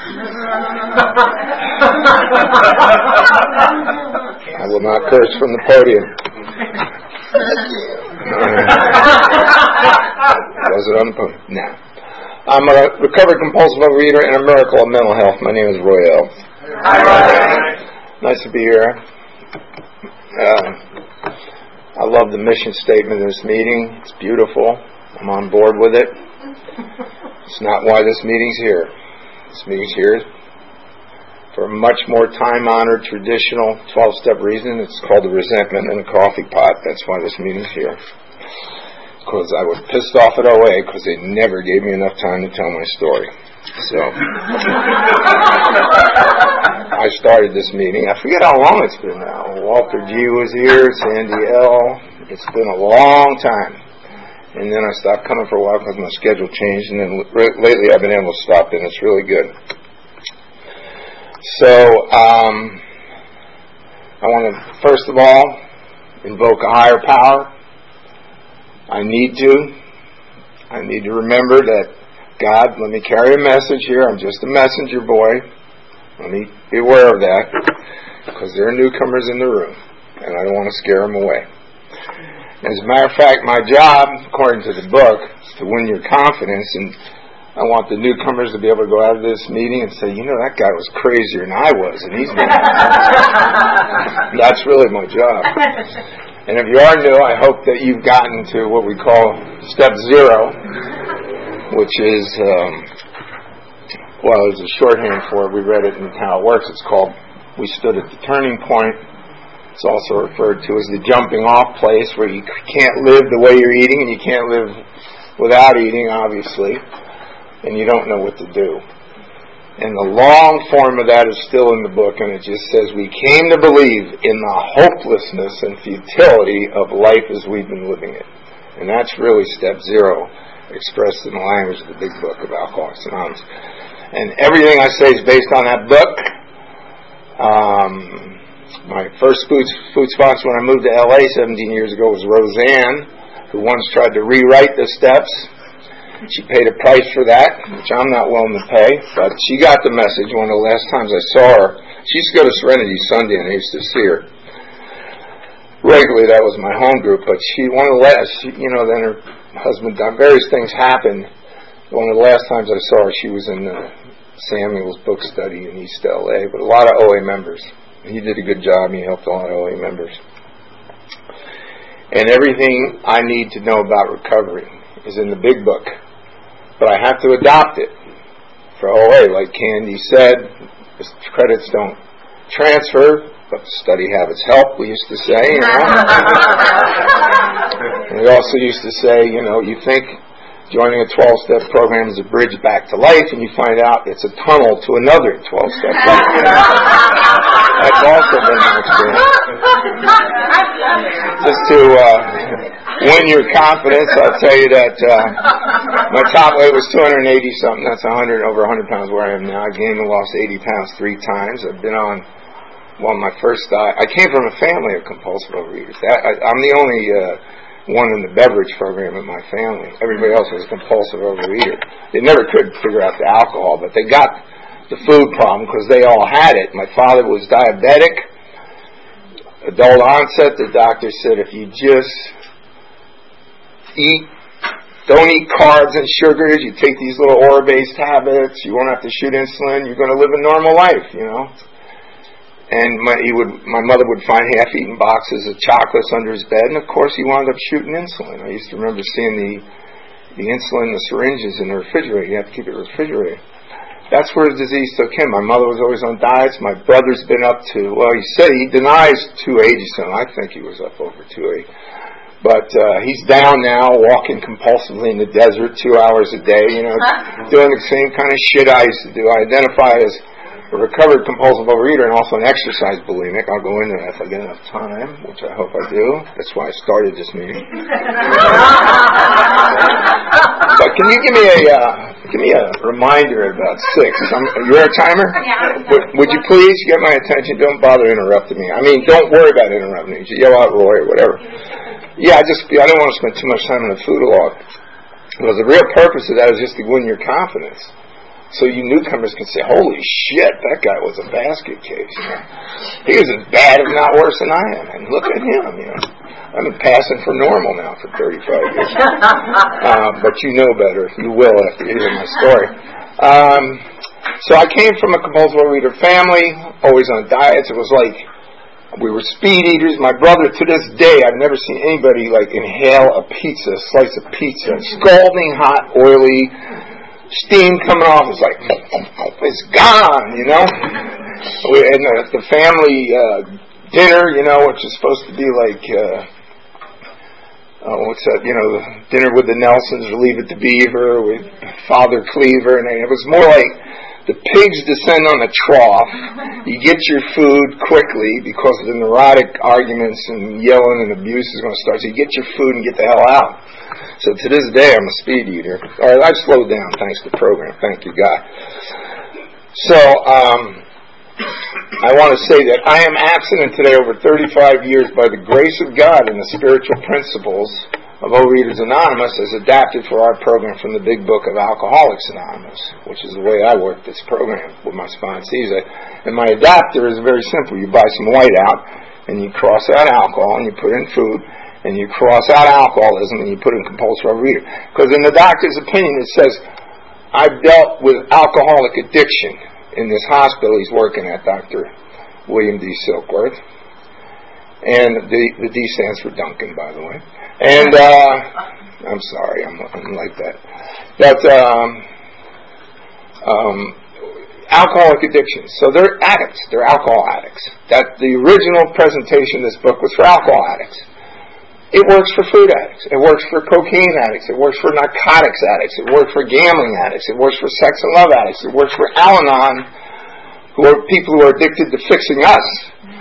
I will not curse from the podium. Was it on the podium? No. I'm a recovered compulsive overeater and a miracle of mental health. My name is Roy L. Nice to be here. Uh, I love the mission statement of this meeting. It's beautiful. I'm on board with it. It's not why this meeting's here. Meeting's here for a much more time honored traditional 12 step reason. It's called the resentment in a coffee pot. That's why this meeting's here. Because I was pissed off at OA because they never gave me enough time to tell my story. So I started this meeting. I forget how long it's been now. Walter G was here, Sandy L. It's been a long time and then I stopped coming for a while because my schedule changed, and then lately I've been able to stop in. It's really good. So um, I want to first of all invoke a higher power. I need to. I need to remember that God, let me carry a message here. I'm just a messenger boy. Let me be aware of that because there are newcomers in the room, and I don't want to scare them away. As a matter of fact, my job, according to the book, is to win your confidence, and I want the newcomers to be able to go out of this meeting and say, you know, that guy was crazier than I was, and he's been. That's really my job. And if you are new, I hope that you've gotten to what we call step zero, which is, um, well, there's a shorthand for it. We read it in How It Works. It's called We Stood at the Turning Point it's also referred to as the jumping off place where you can't live the way you're eating and you can't live without eating, obviously, and you don't know what to do. And the long form of that is still in the book, and it just says, We came to believe in the hopelessness and futility of life as we've been living it. And that's really step zero, expressed in the language of the big book of Alcoholics Anonymous. And everything I say is based on that book. Um, my first food, food sponsor when I moved to LA 17 years ago was Roseanne, who once tried to rewrite the steps. She paid a price for that, which I'm not willing to pay, but she got the message one of the last times I saw her. She used to go to Serenity Sunday, and I used to see her regularly. That was my home group, but she, one of the last, you know, then her husband died. Various things happened. One of the last times I saw her, she was in the Samuel's book study in East LA, but a lot of OA members. He did a good job. He helped a lot of OA members. And everything I need to know about recovery is in the big book. But I have to adopt it for OA. Like Candy said, credits don't transfer, but study habits help, we used to say, you know. and we also used to say, you know, you think joining a 12-step program is a bridge back to life, and you find out it's a tunnel to another 12-step program. That's also been my experience. Just to uh, win your confidence, I'll tell you that uh, my top weight was 280 something. That's 100 over 100 pounds where I am now. I gained and lost 80 pounds three times. I've been on well, my first diet. I came from a family of compulsive overeaters. That, I, I'm the only. Uh, one in the beverage program in my family. Everybody else was a compulsive overeater. They never could figure out the alcohol, but they got the food problem because they all had it. My father was diabetic, adult onset. The doctor said if you just eat, don't eat carbs and sugars, you take these little Orinase tablets, you won't have to shoot insulin, you're going to live a normal life, you know and my, he would, my mother would find half-eaten boxes of chocolates under his bed, and of course he wound up shooting insulin. I used to remember seeing the the insulin, the syringes in the refrigerator. You have to keep it refrigerated. That's where the disease took him. My mother was always on diets. My brother's been up to well, he said he denies 280 something. I think he was up over 280. But uh, he's down now, walking compulsively in the desert two hours a day. You know, doing the same kind of shit I used to do. I identify as a recovered compulsive overeater and also an exercise bulimic. I'll go into that if I get enough time, which I hope I do. That's why I started this meeting. but can you give me a uh, give me a reminder about six? I'm, you're a timer. Would, would, you please get my attention? Don't bother interrupting me. I mean, don't worry about interrupting me. Just yell out Roy or whatever. Yeah, I just I don't want to spend too much time on the food log. Because the real purpose of that is just to win your confidence. So you newcomers can say, "Holy shit, that guy was a basket case. He was as bad, if not worse, than I am." And look at him. You know, I've been passing for normal now for 35 years. uh, but you know better. You will after you hear my story. Um, so I came from a compulsive overeater family, always on diets. It was like we were speed eaters. My brother, to this day, I've never seen anybody like inhale a pizza, a slice of pizza, scalding hot, oily steam coming off. It's like it's gone, you know. We and the, the family uh, dinner, you know, which is supposed to be like. Uh, uh, what's that? You know, dinner with the Nelsons, or Leave It to Beaver with Father Cleaver, and it was more like the pigs descend on a trough. You get your food quickly because of the neurotic arguments and yelling and abuse is going to start. So you get your food and get the hell out. So to this day, I'm a speed eater. All right, I've slowed down thanks to the program. Thank you, God. So um, I want to say that I am abstinent today over 35 years by the grace of God and the spiritual principles of Overeaters Anonymous as adapted for our program from the big book of Alcoholics Anonymous, which is the way I work this program with my sponsees. And my adapter is very simple. You buy some white out and you cross out alcohol and you put in food and you cross out alcoholism and you put in compulsive overeater. Because in the doctor's opinion, it says, I've dealt with alcoholic addiction in this hospital he's working at, Dr. William D. Silkworth. And the, the D stands for Duncan, by the way. And, uh, I'm sorry, I'm, I'm like that. But, um, um, alcoholic addiction. So they're addicts. They're alcohol addicts. That the original presentation of this book was for alcohol addicts. It works for food addicts. It works for cocaine addicts. It works for narcotics addicts. It works for gambling addicts. It works for sex and love addicts. It works for Al-Anon, who are people who are addicted to fixing us.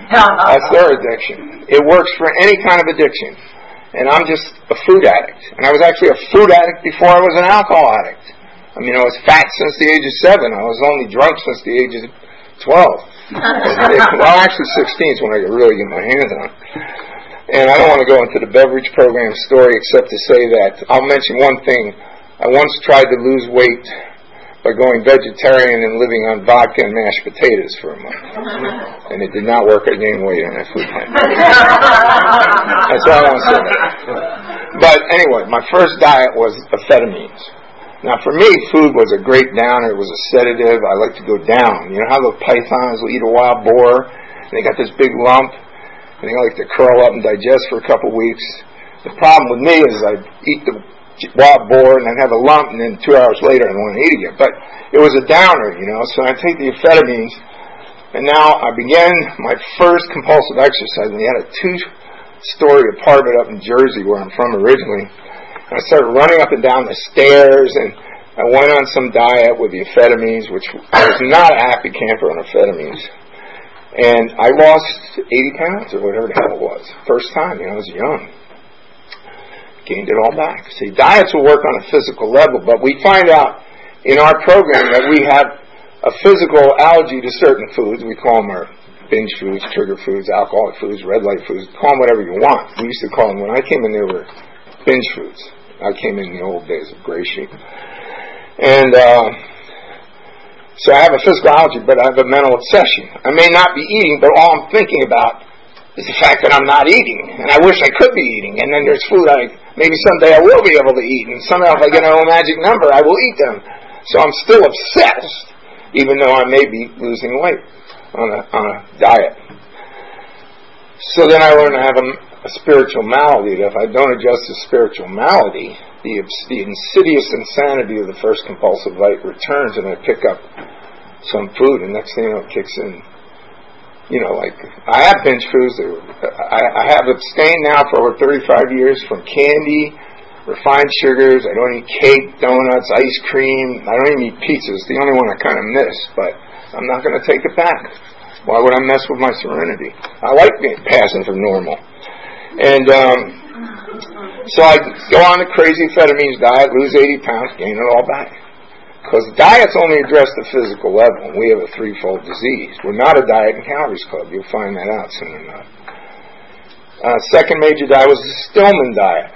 That's their addiction. It works for any kind of addiction. And I'm just a food addict. And I was actually a food addict before I was an alcohol addict. I mean, I was fat since the age of seven. I was only drunk since the age of 12. well, actually 16 is when I could really get my hands on it. And I don't want to go into the beverage program story except to say that I'll mention one thing. I once tried to lose weight by going vegetarian and living on vodka and mashed potatoes for a month. And it did not work. I gained weight on that food plan. That's all I want to say. But anyway, my first diet was amphetamines. Now for me, food was a great downer. It was a sedative. I like to go down. You know how the pythons will eat a wild boar? And they got this big lump and they like to curl up and digest for a couple weeks. The problem with me is I eat the wild boar and then have a lump, and then two hours later I want to eat again. But it was a downer, you know. So I take the amphetamines, and now I began my first compulsive exercise. And they had a two-story apartment up in Jersey, where I'm from originally. And I started running up and down the stairs, and I went on some diet with the amphetamines, which I was not a happy camper on amphetamines. And I lost 80 pounds or whatever the hell it was. First time, you know, I was young. Gained it all back. See, diets will work on a physical level, but we find out in our program that we have a physical allergy to certain foods. We call them our binge foods, trigger foods, alcoholic foods, red light foods. Call them whatever you want. We used to call them, when I came in, they were binge foods. I came in the old days of Gray Sheet. And, uh, so I have a physical allergy, but I have a mental obsession. I may not be eating, but all I'm thinking about is the fact that I'm not eating, and I wish I could be eating. And then there's food I maybe someday I will be able to eat, and somehow if I get a magic number, I will eat them. So I'm still obsessed, even though I may be losing weight on a on a diet. So then I learn to have a, a spiritual malady. That if I don't adjust to spiritual malady, the, the insidious insanity of the first compulsive bite returns and I pick up some food and next thing you know it kicks in. You know, like, I have binge foods. I, I have abstained now for over 35 years from candy, refined sugars. I don't eat cake, donuts, ice cream. I don't even eat pizza. It's the only one I kind of miss. But I'm not going to take it back. Why would I mess with my serenity? I like being, passing for normal. And um, so I go on the crazy amphetamines diet, lose 80 pounds, gain it all back. Because diets only address the physical level, we have a threefold disease. We're not a diet and calories club. You'll find that out soon enough. Uh, second major diet was the Stillman diet.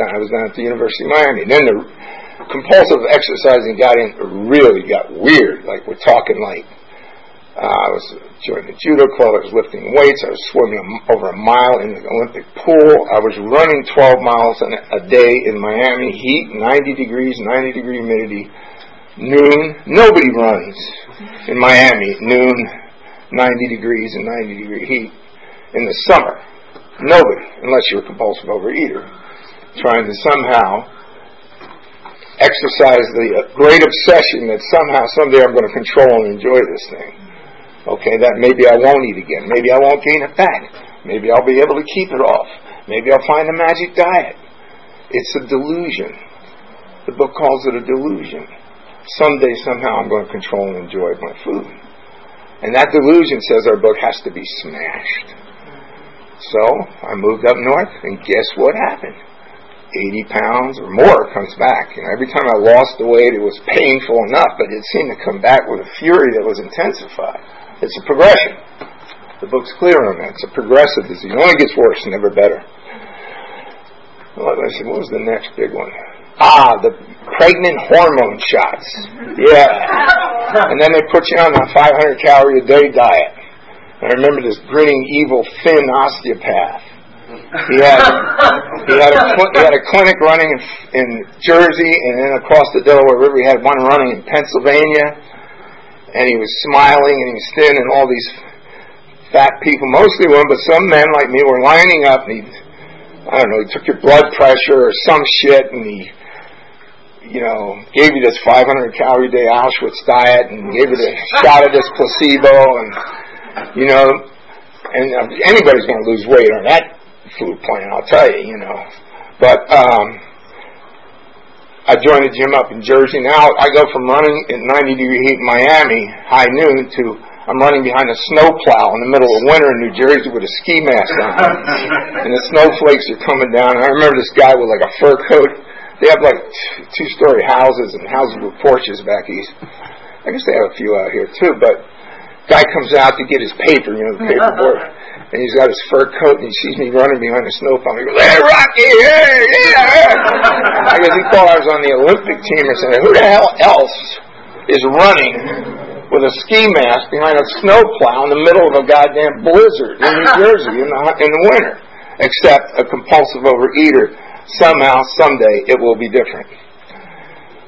I was down at the University of Miami. Then the compulsive exercising got in, really got weird. Like we're talking like uh, I was joining the judo club. I was lifting weights. I was swimming over a mile in the Olympic pool. I was running 12 miles a day in Miami heat, 90 degrees, 90 degree humidity. Noon, nobody runs in Miami noon, 90 degrees and 90 degree heat in the summer. Nobody, unless you're a compulsive overeater, trying to somehow exercise the great obsession that somehow someday I'm going to control and enjoy this thing. Okay, that maybe I won't eat again. Maybe I won't gain it back. Maybe I'll be able to keep it off. Maybe I'll find the magic diet. It's a delusion. The book calls it a delusion. Someday, somehow, I'm going to control and enjoy my food. And that delusion says our book has to be smashed. So I moved up north, and guess what happened? 80 pounds or more comes back. You know, every time I lost the weight, it was painful enough, but it seemed to come back with a fury that was intensified. It's a progression. The book's clear on that. It's a progressive disease. It only gets worse, never better. Well, I said, what was the next big one? Ah, the pregnant hormone shots. Yeah. And then they put you on a 500 calorie a day diet. I remember this grinning, evil, thin osteopath. He had he had a he had a clinic running in, in Jersey, and then across the Delaware River, he had one running in Pennsylvania and he was smiling and he was thin and all these fat people, mostly women, but some men like me were lining up and he, I don't know, he took your blood pressure or some shit and he, you know, gave you this 500 calorie day Auschwitz diet and gave you a shot of this placebo and, you know, and anybody's going to lose weight on that food plan, I'll tell you, you know. But, um, I joined a gym up in Jersey. Now I go from running in 90 degree heat in Miami, high noon, to I'm running behind a snowplow in the middle of winter in New Jersey with a ski mask on. and the snowflakes are coming down. And I remember this guy with like a fur coat. They have like two story houses and houses with porches back east. I guess they have a few out here too, but guy comes out to get his paper, you know, the paperboard and he's got his fur coat, and he sees me running behind a snowplow. He goes, "Hey, Rocky! Hey, yeah!" I guess he thought I was on the Olympic team or something. Who the hell else is running with a ski mask behind a snowplow in the middle of a goddamn blizzard in New Jersey in the in the winter? Except a compulsive overeater. Somehow, someday, it will be different.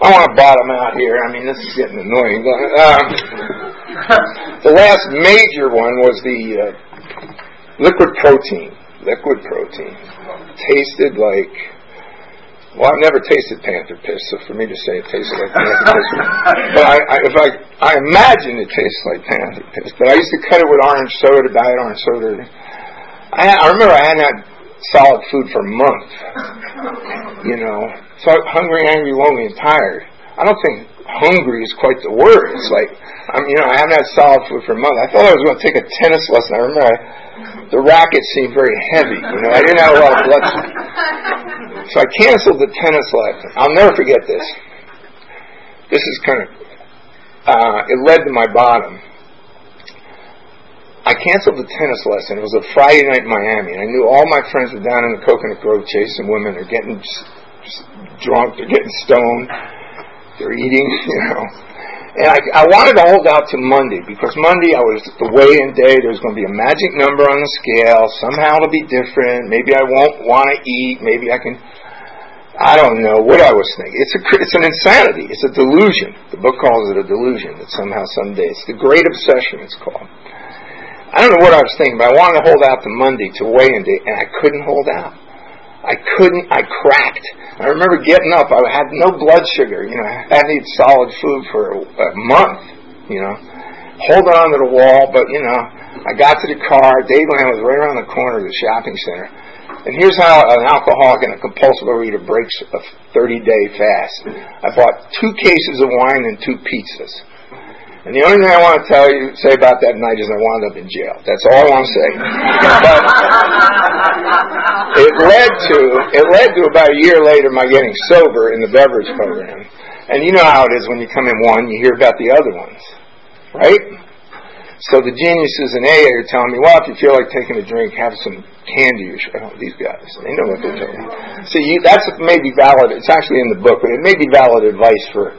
I want to bottom out here. I mean, this is getting annoying. Um, the last major one was the uh, Liquid protein. Liquid protein. Tasted like. Well, I've never tasted panther piss, so for me to say it tasted like panther piss, but I, I, if I, I imagine it tastes like panther piss. But I used to cut it with orange soda, diet orange soda. I, I remember I hadn't had solid food for a month. You know, so hungry, angry, lonely, and tired. I don't think hungry is quite the word. It's like, I'm, you know, I haven't had solid food for a month. I thought I was going to take a tennis lesson. I remember I the racket seemed very heavy. You know, I didn't have a lot of blood. So I canceled the tennis lesson. I'll never forget this. This is kind of, uh, it led to my bottom. I canceled the tennis lesson. It was a Friday night in Miami, and I knew all my friends were down in the Coconut Grove chasing women. They're getting drunk. They're getting stoned. They're eating, you know. And I, I wanted to hold out to Monday because Monday I was the weigh-in day. There was going to be a magic number on the scale. Somehow it'll be different. Maybe I won't want to eat. Maybe I can. I don't know what I was thinking. It's a it's an insanity. It's a delusion. The book calls it a delusion that somehow someday it's the great obsession. It's called. I don't know what I was thinking, but I wanted to hold out to Monday to weigh-in day, and I couldn't hold out. I couldn't, I cracked. I remember getting up, I had no blood sugar, you know, I hadn't eaten solid food for a, a month, you know, holding on to the wall, but, you know, I got to the car, Dadeland was right around the corner of the shopping center. And here's how an alcoholic and a compulsive overeater breaks a 30 day fast. I bought two cases of wine and two pizzas. And the only thing I want to tell you, say about that night is I wound up in jail. That's all I want to say. but it led to it led to about a year later my getting sober in the beverage program. And you know how it is when you come in one, you hear about the other ones, right? So the geniuses in AA are telling me, well, if you feel like taking a drink, have some candy or oh, these guys. They know what they're me. So you, that's maybe valid. It's actually in the book, but it may be valid advice for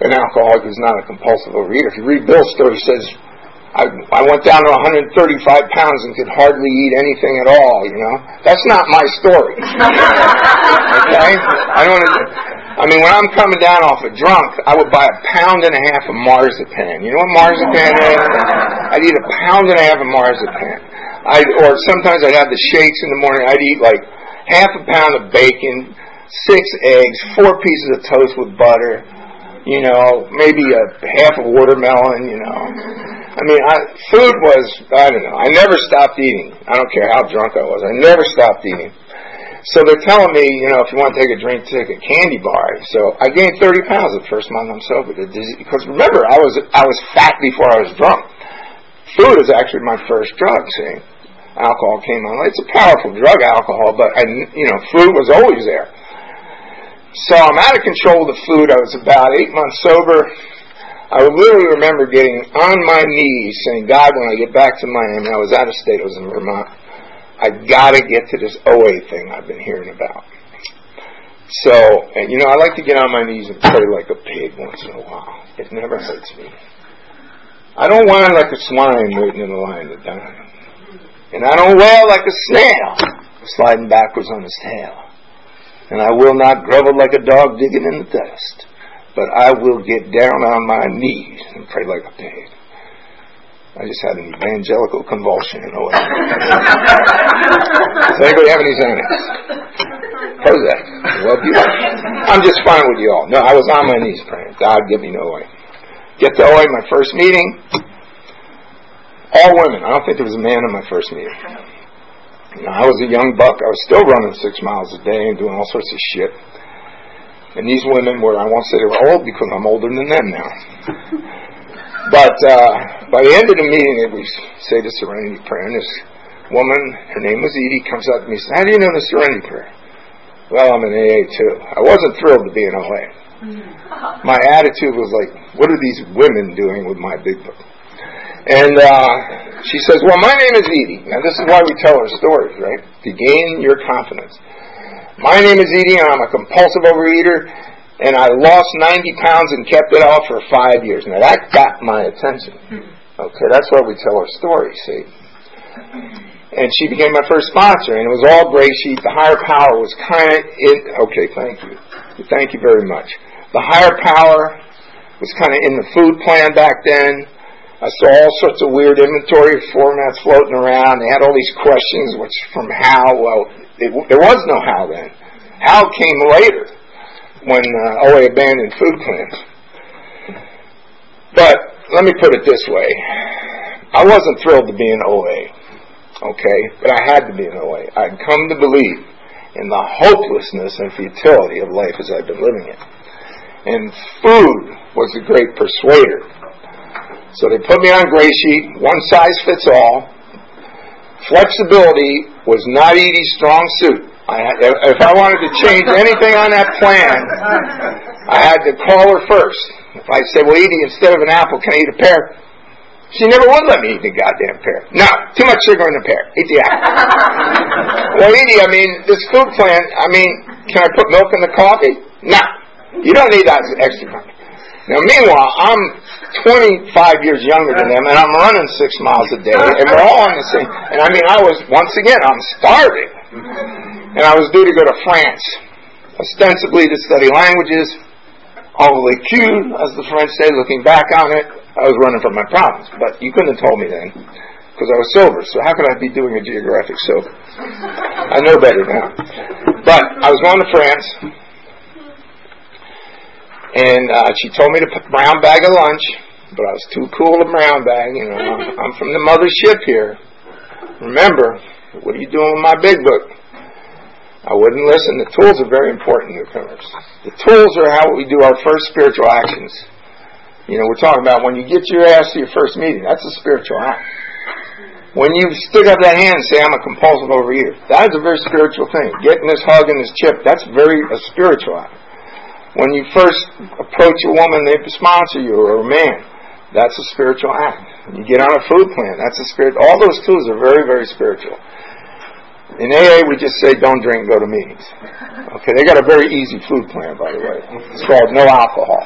an alcoholic who's not a compulsive overeater. If you read Bill's story, he says, I, I went down to 135 pounds and could hardly eat anything at all, you know? That's not my story. okay? I don't I mean, when I'm coming down off a drunk, I would buy a pound and a half of marzipan. You know what marzipan is? I'd eat a pound and a half of marzipan. I'd, or sometimes I'd have the shakes in the morning. I'd eat like half a pound of bacon, six eggs, four pieces of toast with butter, you know, maybe a half a watermelon, you know. I mean, I, food was, I don't know, I never stopped eating. I don't care how drunk I was. I never stopped eating. So they're telling me, you know, if you want to take a drink, take a candy bar. So I gained 30 pounds the first month I'm sober. Because remember, I was, I was fat before I was drunk. Food is actually my first drug, see. Alcohol came on. It's a powerful drug, alcohol, but I, you know, food was always there. So I'm out of control of the food. I was about eight months sober. I literally remember getting on my knees saying, God, when I get back to Miami, I was out of state, I was in Vermont, I gotta get to this OA thing I've been hearing about. So, and you know, I like to get on my knees and pray like a pig once in a while. It never hurts me. I don't whine like a swine waiting in the line to die. And I don't wail like a snail sliding backwards on his tail and I will not grovel like a dog digging in the dust, but I will get down on my knees and pray like a pig. I just had an evangelical convulsion in a way. Does anybody have any Xanax? How's that? Well, you, I'm just fine with you all. No, I was on my knees praying. God, give me no way. Get to OA, my first meeting. All women. I don't think there was a man in my first meeting. I was a young buck. I was still running six miles a day and doing all sorts of shit. And these women were, I won't say they were old because I'm older than them now. but uh, by the end of the meeting, we say the Serenity Prayer, and this woman, her name was Edie, comes up to me and says, How do you know the Serenity Prayer? Well, I'm in AA too. I wasn't thrilled to be in OA. My attitude was like, What are these women doing with my big book? And uh, she says, Well, my name is Edie. Now, this is why we tell our stories, right? To gain your confidence. My name is Edie, and I'm a compulsive overeater, and I lost 90 pounds and kept it off for five years. Now, that got my attention. Okay, that's why we tell our story, see? And she became my first sponsor, and it was all grace. She, the higher power was kind of in. Okay, thank you. Thank you very much. The higher power was kind of in the food plan back then. I saw all sorts of weird inventory formats floating around. They had all these questions, which from how, well, it, there was no how then. How came later when uh, OA abandoned food plans. But let me put it this way. I wasn't thrilled to be in OA, okay? But I had to be in OA. I'd come to believe in the hopelessness and futility of life as I've been living it. And food was a great persuader so they put me on gray sheet, one size fits all. Flexibility was not Edie's strong suit. I had, if I wanted to change anything on that plan, I had to call her first. If I said, well, Edie, instead of an apple, can I eat a pear? She never would let me eat the goddamn pear. No, too much sugar in the pear. Eat the apple. well, Edie, I mean, this food plan, I mean, can I put milk in the coffee? No. You don't need that extra milk. Now, meanwhile, I'm 25 years younger than them, and I'm running six miles a day, and we're all on the same. And I mean, I was once again, I'm starving, and I was due to go to France, ostensibly to study languages. Overly cute, as the French say. Looking back on it, I was running from my problems, but you couldn't have told me then because I was sober. So how could I be doing a geographic sober? I know better now. But I was going to France and uh, she told me to put brown bag of lunch, but I was too cool to brown bag. You know, I'm from the mothership here. Remember, what are you doing with my big book? I wouldn't listen. The tools are very important, newcomers. The tools are how we do our first spiritual actions. You know, we're talking about when you get your ass to your first meeting. That's a spiritual act. When you stick up that hand and say, I'm a compulsive overeater, that is a very spiritual thing. Getting this hug and this chip, that's very a spiritual act. When you first approach a woman, they sponsor you, or a man, that's a spiritual act. You get on a food plan, that's a spirit. All those tools are very, very spiritual. In AA, we just say don't drink, go to meetings. Okay, they got a very easy food plan, by the way. It's called no alcohol.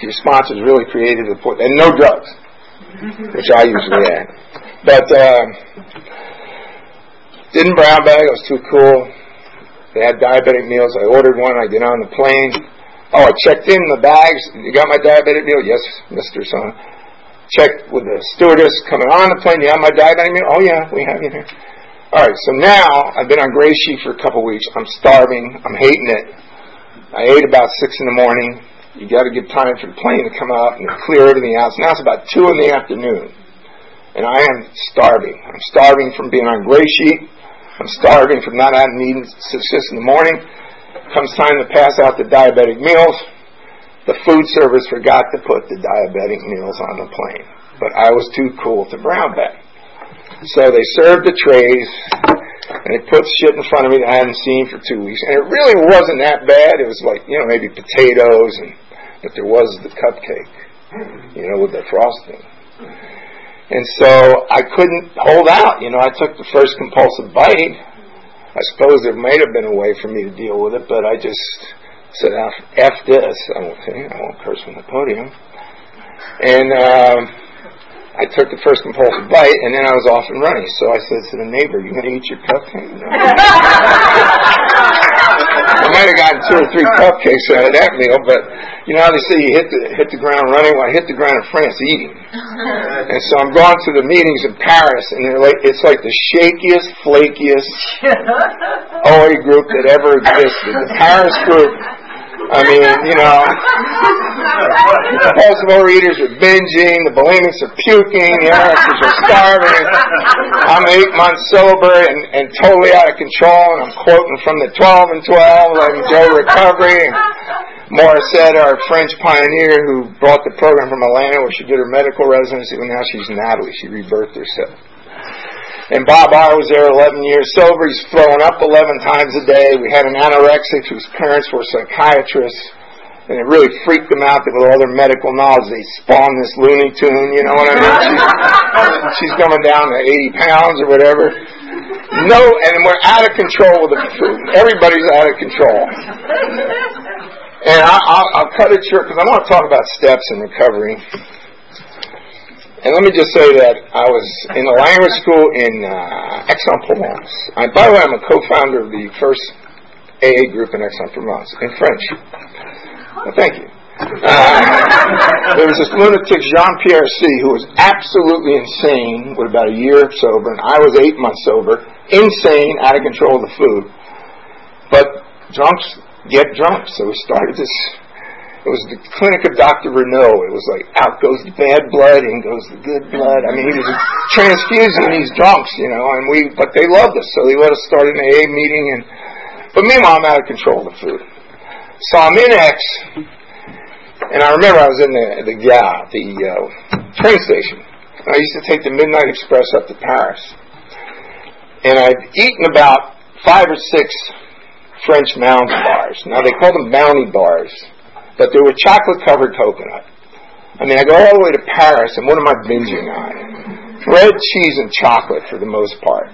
Your sponsor's really creative, and no drugs, which I usually add. But uh, didn't brown bag. It was too cool. They had diabetic meals. I ordered one. I get on the plane. Oh, I checked in the bags. You got my diabetic meal? Yes, Mr. Son. Checked with the stewardess coming on the plane. You have my diabetic meal? Oh, yeah, we have you here. All right, so now I've been on gray sheet for a couple weeks. I'm starving. I'm hating it. I ate about 6 in the morning. You got to give time for the plane to come out and clear everything out. So now it's about 2 in the afternoon. And I am starving. I'm starving from being on gray sheet. I'm starving from not having eaten since in the morning comes time to pass out the diabetic meals, the food service forgot to put the diabetic meals on the plane. But I was too cool to brown bag. So they served the trays, and they put shit in front of me that I hadn't seen for two weeks. And it really wasn't that bad. It was like, you know, maybe potatoes, and but there was the cupcake, you know, with the frosting. And so I couldn't hold out. You know, I took the first compulsive bite, I suppose there might have been a way for me to deal with it, but I just said, F this. I won't, I won't curse from the podium. And um, I took the first compulsive bite, and then I was off and running. So I said to the neighbor, "You going to eat your cupcake?" No. I might have gotten two or three cupcakes out of that meal, but you know how they say you hit the hit the ground running. Well, I hit the ground in France eating, and so I'm going to the meetings in Paris, and they're like it's like the shakiest, flakiest OA group that ever existed. The Paris group I mean, you know, compulsive overeaters are binging, the bulimics are puking, the anorexics are starving. I'm eight months sober and, and totally out of control, and I'm quoting from the 12 and 12 like Joe Recovery. Morissette, our French pioneer who brought the program from Atlanta where she did her medical residency, well, now she's Natalie. She rebirthed herself. And Bob R was there 11 years sober. He's throwing up 11 times a day. We had an anorexic whose parents were psychiatrists. And it really freaked them out that with all their medical knowledge, they spawned this Looney Tune, you know what I mean? She's, she's coming down to 80 pounds or whatever. No, and we're out of control with the food. Everybody's out of control. And I, I'll, I'll cut it short because I want to talk about steps in recovery. And let me just say that I was in a language school in uh, Aix-en-Provence. I, by the way, I'm a co-founder of the first AA group in Aix-en-Provence in French. Well, thank you. Uh, there was this lunatic Jean-Pierre C. who was absolutely insane with about a year sober, and I was eight months sober, insane, out of control of the food. But drunks get drunk, so we started this it was the clinic of Dr. Renault. It was like out goes the bad blood, in goes the good blood. I mean, he was transfusing these drunks, you know, and we, but they loved us, so they let us start an AA meeting. And but meanwhile, I'm out of control of the food. So I'm in Aix, and I remember I was in the the yeah the uh, train station. I used to take the Midnight Express up to Paris, and I'd eaten about five or six French mounds bars. Now they call them bounty bars but they were chocolate covered coconut. I mean, I go all the way to Paris, and what am I binging on? Bread, cheese, and chocolate for the most part.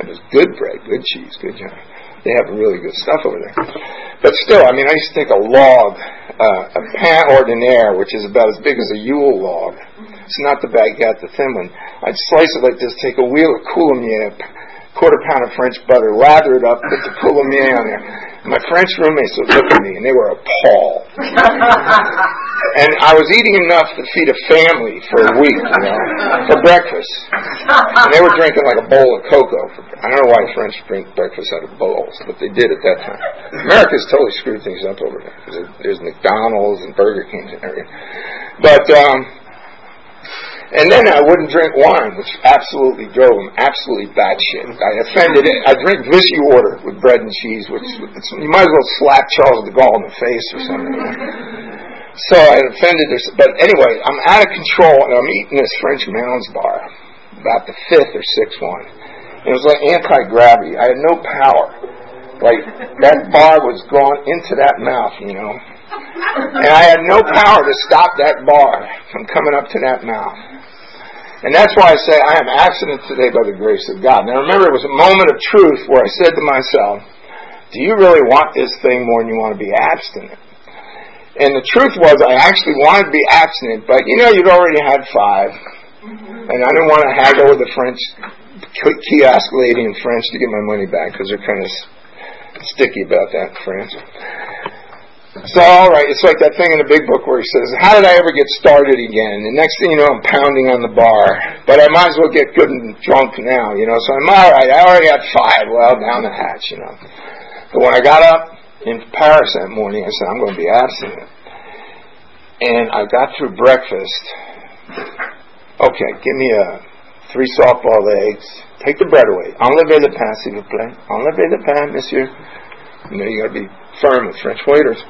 And it's good bread, good cheese, good job. They have really good stuff over there. But still, I mean, I used to take a log, uh, a pain ordinaire, which is about as big as a Yule log. It's not the baguette, the thin one. I'd slice it like this, take a wheel of coulommiers, quarter pound of French butter, lather it up, put the coulommiers on there my French roommates would look at me and they were appalled. and I was eating enough to feed a family for a week, you know, for breakfast. And they were drinking like a bowl of cocoa. For, I don't know why French drink breakfast out of bowls, but they did at that time. America's totally screwed things up over there. There's McDonald's and Burger Kings and everything. But um, and then I wouldn't drink wine, which absolutely drove him absolutely batshit. I offended it. I drink Vichy water with bread and cheese, which you might as well slap Charles de Gaulle in the face or something. So I offended her. But anyway, I'm out of control, and I'm eating this French Mounds bar, about the fifth or sixth one. It was like anti-gravity. I had no power. Like, that bar was going into that mouth, you know. And I had no power to stop that bar from coming up to that mouth. And that's why I say I am abstinent today by the grace of God. Now remember, it was a moment of truth where I said to myself, do you really want this thing more than you want to be abstinent? And the truth was, I actually wanted to be abstinent, but you know, you'd already had 5 and I didn't want to haggle with the French kiosk lady in French to get my money back because they're kind of sticky about that in France. So, all right, it's like that thing in the big book where he says, How did I ever get started again? And next thing you know, I'm pounding on the bar. But I might as well get good and drunk now, you know. So I'm all right. I already had five. Well, down the hatch, you know. But when I got up in Paris that morning, I said, I'm going to be abstinent. And I got through breakfast. Okay, give me a three softball eggs. Take the bread away. Enlevez le pain, s'il vous plaît. Enlevez le pain, monsieur. You know, you got to be firm with French waiters.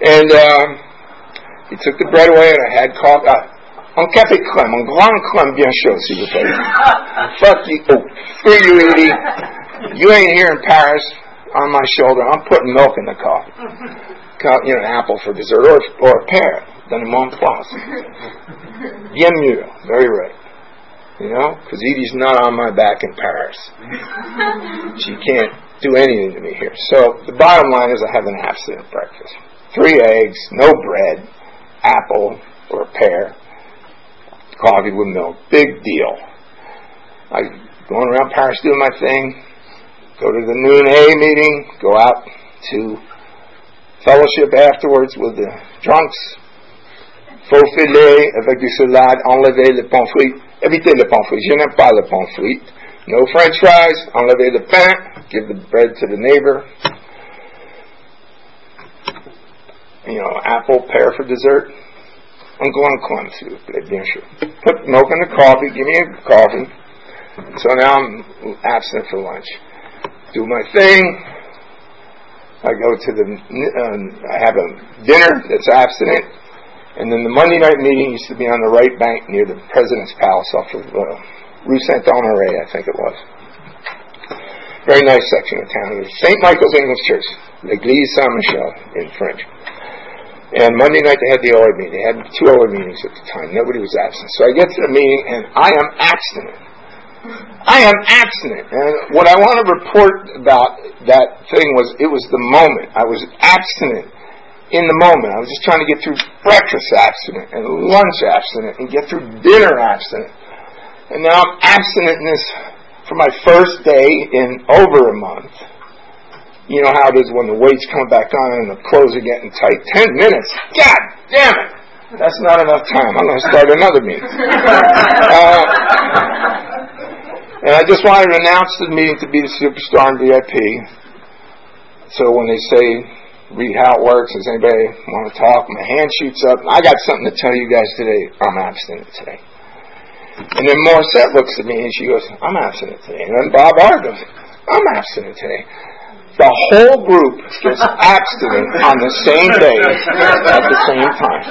And um, he took the bread away, and I had coffee. Uh, un café crème, un grand crème bien chaud, s'il vous plaît. Fuck you. Oh, screw you, Edie. You ain't here in Paris on my shoulder. I'm putting milk in the coffee. You know, an apple for dessert, or, or a pear. Donnez-moi place. Bien mieux. Very right. You know, because Edie's not on my back in Paris. she can't do anything to me here. So the bottom line is I have an abstinent breakfast. Three eggs, no bread, apple or pear, coffee with milk. Big deal. I going around Paris doing my thing, go to the noon A meeting, go out to fellowship afterwards with the drunks, faux filet avec du salade, enlever le pommes frites, éviter le pommes frites. Je n'aime pas le pommes frites. No french fries, enlever le pain, give the bread to the neighbor. You know, apple, pear for dessert. I'm going vous plaît, bien sûr. Put milk in the coffee, give me a coffee. So now I'm absent for lunch. Do my thing. I go to the, uh, I have a dinner that's abstinent. And then the Monday night meeting used to be on the right bank near the President's Palace off of uh, Rue Saint Honore, I think it was. Very nice section of town. St. Michael's English Church, L'Église Saint Michel in French. And Monday night they had the OA meeting. They had two OA meetings at the time. Nobody was absent. So I get to the meeting and I am abstinent. I am abstinent. And what I want to report about that thing was it was the moment. I was abstinent in the moment. I was just trying to get through breakfast abstinent and lunch abstinent and get through dinner abstinent. And now I'm abstinent in this for my first day in over a month. You know how it is when the weight's come back on and the clothes are getting tight. Ten minutes. God damn it! That's not enough time. I'm going to start another meeting. Uh, and I just wanted to announce the meeting to be the superstar and VIP. So when they say, read how it works, does anybody want to talk? My hand shoots up. I got something to tell you guys today. I'm abstinent today. And then Morissette looks at me and she goes, I'm abstinent today. And then Bob R goes, I'm abstinent today. The whole group gets abstinent on the same day at the same time.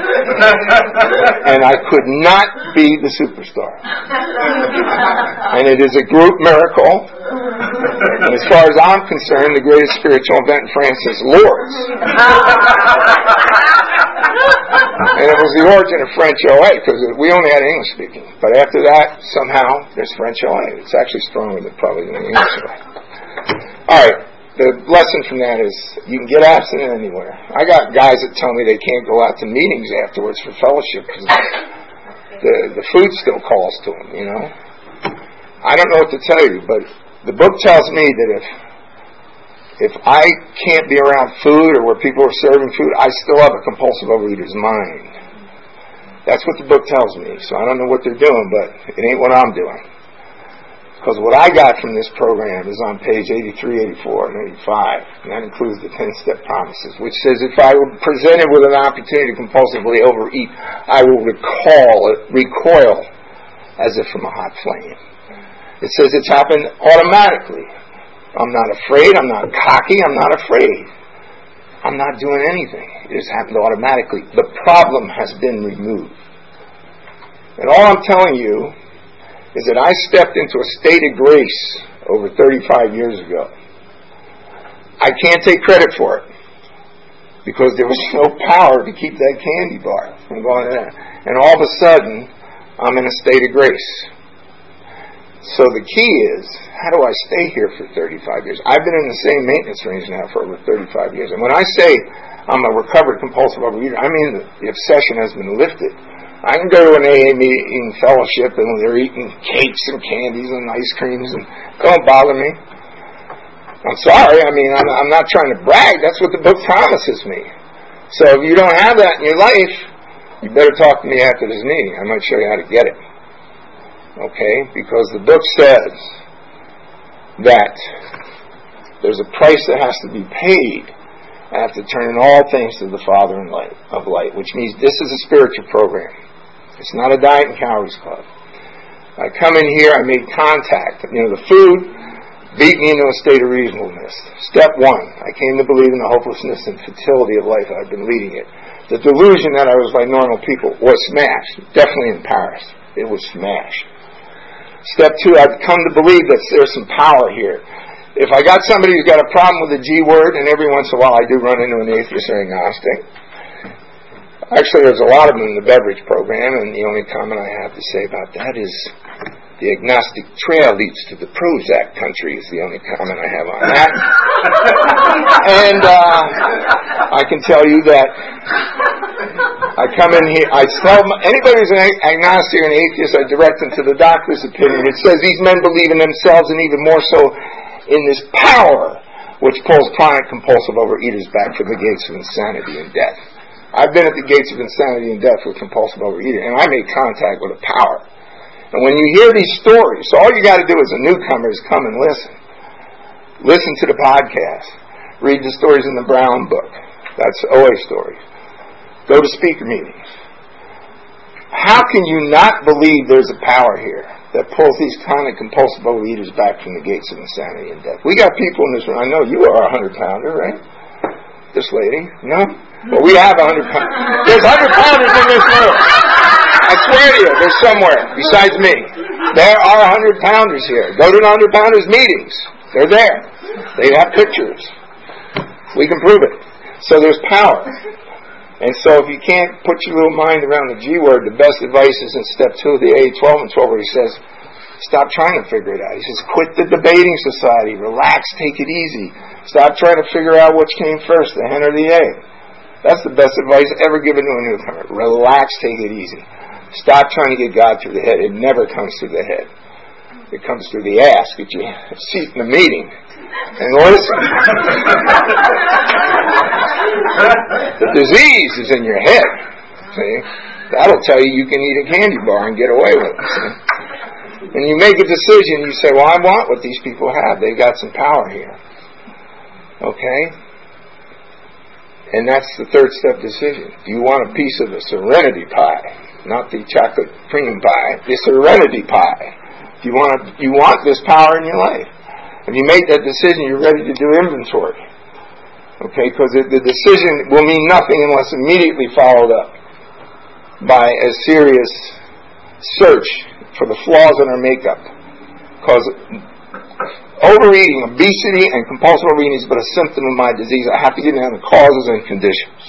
And I could not be the superstar. And it is a group miracle. And as far as I'm concerned, the greatest spiritual event in France is Lourdes. And it was the origin of French OA because we only had English speaking. But after that, somehow, there's French OA. It's actually stronger than probably the English OA. All right. The lesson from that is you can get abstinent anywhere. I got guys that tell me they can't go out to meetings afterwards for fellowship because the the food still calls to them. You know. I don't know what to tell you, but the book tells me that if if I can't be around food or where people are serving food, I still have a compulsive overeater's mind. That's what the book tells me. So I don't know what they're doing, but it ain't what I'm doing. Because what I got from this program is on page 83, 84, and 85. And that includes the 10-step promises, which says if I were presented with an opportunity to compulsively overeat, I will recall, recoil as if from a hot flame. It says it's happened automatically. I'm not afraid. I'm not cocky. I'm not afraid. I'm not doing anything. It has happened automatically. The problem has been removed. And all I'm telling you is that I stepped into a state of grace over 35 years ago. I can't take credit for it because there was no power to keep that candy bar from going in. And all of a sudden, I'm in a state of grace. So the key is, how do I stay here for 35 years? I've been in the same maintenance range now for over 35 years. And when I say I'm a recovered compulsive overeater, I mean the obsession has been lifted. I can go to an AA meeting fellowship and they're eating cakes and candies and ice creams and don't bother me. I'm sorry. I mean, I'm, I'm not trying to brag. That's what the book promises me. So if you don't have that in your life, you better talk to me after this meeting. I might show you how to get it. Okay? Because the book says that there's a price that has to be paid after turning all things to the Father in light, of light, which means this is a spiritual program. It's not a diet and calories club. I come in here, I made contact. You know, the food beat me into a state of reasonableness. Step one, I came to believe in the hopelessness and futility of life. I've been leading it. The delusion that I was like normal people was smashed. Definitely in Paris. It was smashed. Step two, I've come to believe that there's some power here. If I got somebody who's got a problem with the G word, and every once in a while I do run into an atheist or agnostic, Actually, there's a lot of them in the beverage program, and the only comment I have to say about that is the agnostic trail leads to the Prozac country is the only comment I have on that. and uh, I can tell you that I come in here, I tell anybody who's an agnostic or an atheist, I direct them to the doctor's opinion. It says these men believe in themselves and even more so in this power which pulls chronic compulsive overeaters back from the gates of insanity and death. I've been at the gates of insanity and death with compulsive overeating, and I made contact with a power. And when you hear these stories, so all you got to do as a newcomer is come and listen. Listen to the podcast. Read the stories in the Brown book. That's OA stories. Go to speaker meetings. How can you not believe there's a power here that pulls these chronic compulsive overeaters back from the gates of insanity and death? We got people in this room. I know you are a hundred pounder, right? This lady, no? Well, we have a hundred pounds. There's hundred pounders in this room. I swear to you, there's somewhere besides me. There are hundred pounders here. Go to the hundred pounders meetings. They're there. They have pictures. We can prove it. So there's power. And so if you can't put your little mind around the G word, the best advice is in step two of the A12 and 12 where he says, stop trying to figure it out. He says, quit the debating society. Relax. Take it easy. Stop trying to figure out which came first, the hen or the egg. That's the best advice ever given to a newcomer. Relax, take it easy. Stop trying to get God through the head. It never comes through the head. It comes through the ass. Get you a seat in the meeting and listen. the disease is in your head. See? That'll tell you you can eat a candy bar and get away with it. See? And you make a decision, you say, Well, I want what these people have. They've got some power here. Okay? And that's the third step decision. Do you want a piece of the serenity pie? Not the chocolate cream pie, the serenity pie. Do you want, you want this power in your life? If you make that decision, you're ready to do inventory. Okay, because the decision will mean nothing unless immediately followed up by a serious search for the flaws in our makeup. Because Overeating, obesity, and compulsive overeating is but a symptom of my disease. I have to get down the causes and conditions.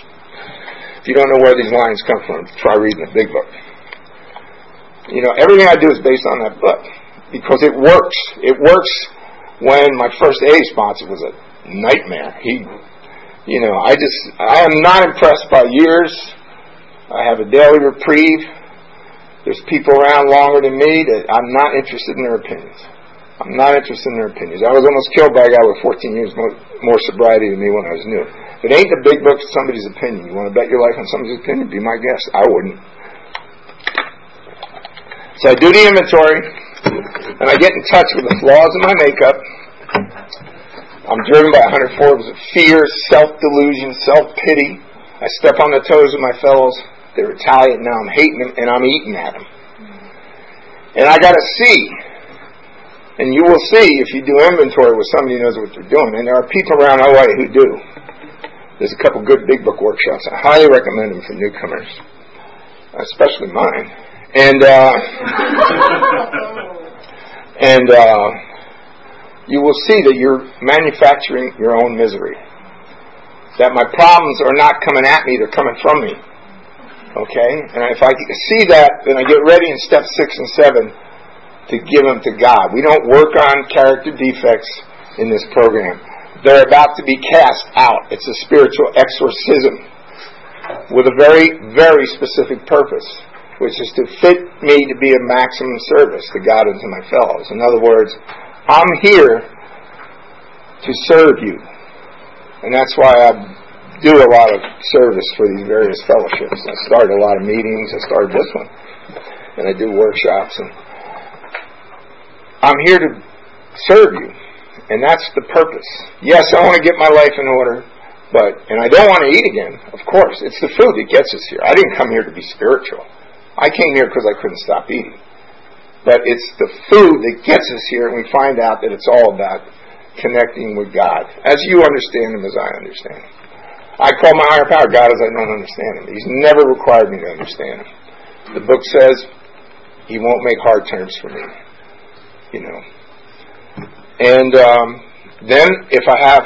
If you don't know where these lines come from, try reading the big book. You know, everything I do is based on that book because it works. It works when my first A sponsor was a nightmare. He, you know, I just, I am not impressed by years. I have a daily reprieve. There's people around longer than me that I'm not interested in their opinions. I'm not interested in their opinions. I was almost killed by a guy with 14 years more, more sobriety than me when I was new. It ain't the big book, somebody's opinion. You want to bet your life on somebody's opinion? Be my guest. I wouldn't. So I do the inventory, and I get in touch with the flaws in my makeup. I'm driven by 100 forms of fear, self-delusion, self-pity. I step on the toes of my fellows. They're Italian now. I'm hating them, and I'm eating at them. And I got to see and you will see if you do inventory with somebody who knows what they're doing. And there are people around OA who do. There's a couple good big book workshops. I highly recommend them for newcomers, especially mine. And uh, and uh, you will see that you're manufacturing your own misery. That my problems are not coming at me; they're coming from me. Okay, and if I see that, then I get ready in step six and seven to give them to God. We don't work on character defects in this program. They're about to be cast out. It's a spiritual exorcism with a very, very specific purpose, which is to fit me to be a maximum service to God and to my fellows. In other words, I'm here to serve you. And that's why I do a lot of service for these various fellowships. I start a lot of meetings. I started this one. And I do workshops. And I'm here to serve you. And that's the purpose. Yes, I want to get my life in order. But, and I don't want to eat again, of course. It's the food that gets us here. I didn't come here to be spiritual. I came here because I couldn't stop eating. But it's the food that gets us here, and we find out that it's all about connecting with God, as you understand Him as I understand Him. I call my higher power God as I don't understand him. He's never required me to understand him. The book says he won't make hard terms for me. You know. And um, then if I have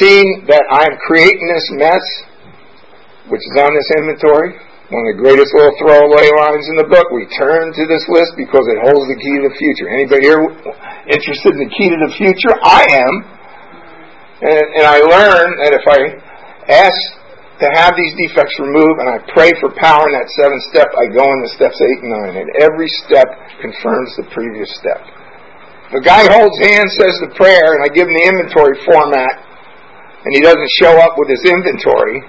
seen that I'm creating this mess, which is on this inventory, one of the greatest little throwaway lines in the book. We turn to this list because it holds the key to the future. Anybody here interested in the key to the future? I am. And, and I learn that if I ask to have these defects removed, and I pray for power in that seventh step. I go into steps eight and nine, and every step confirms the previous step. If a guy holds hands, says the prayer, and I give him the inventory format, and he doesn't show up with his inventory,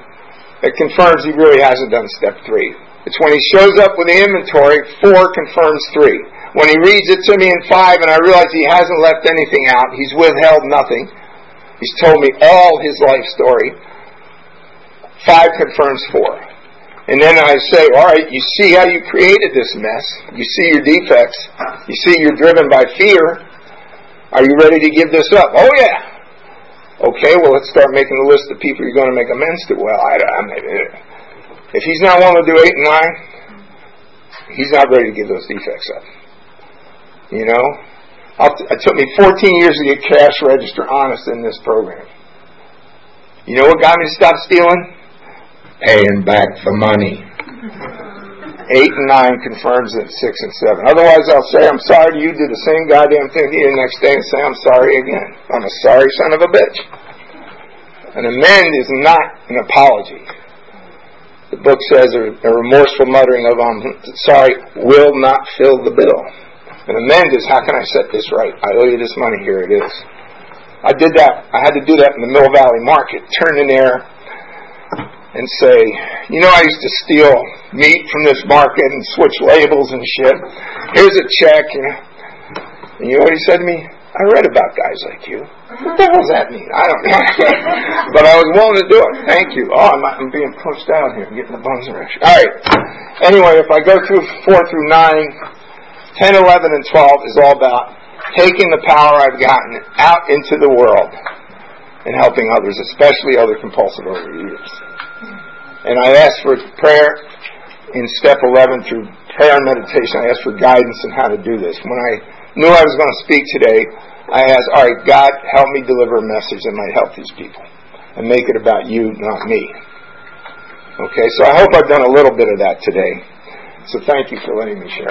it confirms he really hasn't done step three. It's when he shows up with the inventory, four confirms three. When he reads it to me in five, and I realize he hasn't left anything out, he's withheld nothing. He's told me all his life story Five confirms four. And then I say, all right, you see how you created this mess. You see your defects. You see you're driven by fear. Are you ready to give this up? Oh, yeah. Okay, well, let's start making a list of people you're going to make amends to. Well, I, I if he's not willing to do eight and nine, he's not ready to give those defects up. You know? it took me 14 years to get cash register honest in this program. You know what got me to stop stealing? Paying back the money. Eight and nine confirms it six and seven. Otherwise, I'll say I'm sorry. You do the same goddamn thing here the next day and say I'm sorry again. I'm a sorry son of a bitch. An amend is not an apology. The book says a, a remorseful muttering of I'm sorry will not fill the bill. An amend is how can I set this right? I owe you this money. Here it is. I did that. I had to do that in the Mill Valley Market. Turn in there and say, you know, I used to steal meat from this market and switch labels and shit. Here's a check. And you know what he said to me? I read about guys like you. What the hell does that mean? I don't know. but I was willing to do it. Thank you. Oh, I'm, I'm being pushed down here. I'm getting the bones erection. All right. Anyway, if I go through 4 through 9, 10, 11, and 12 is all about taking the power I've gotten out into the world and helping others, especially other compulsive overeaters. And I asked for prayer in step 11 through prayer and meditation. I asked for guidance on how to do this. When I knew I was going to speak today, I asked, all right, God, help me deliver a message that might help these people and make it about you, not me. Okay, so I hope I've done a little bit of that today. So thank you for letting me share.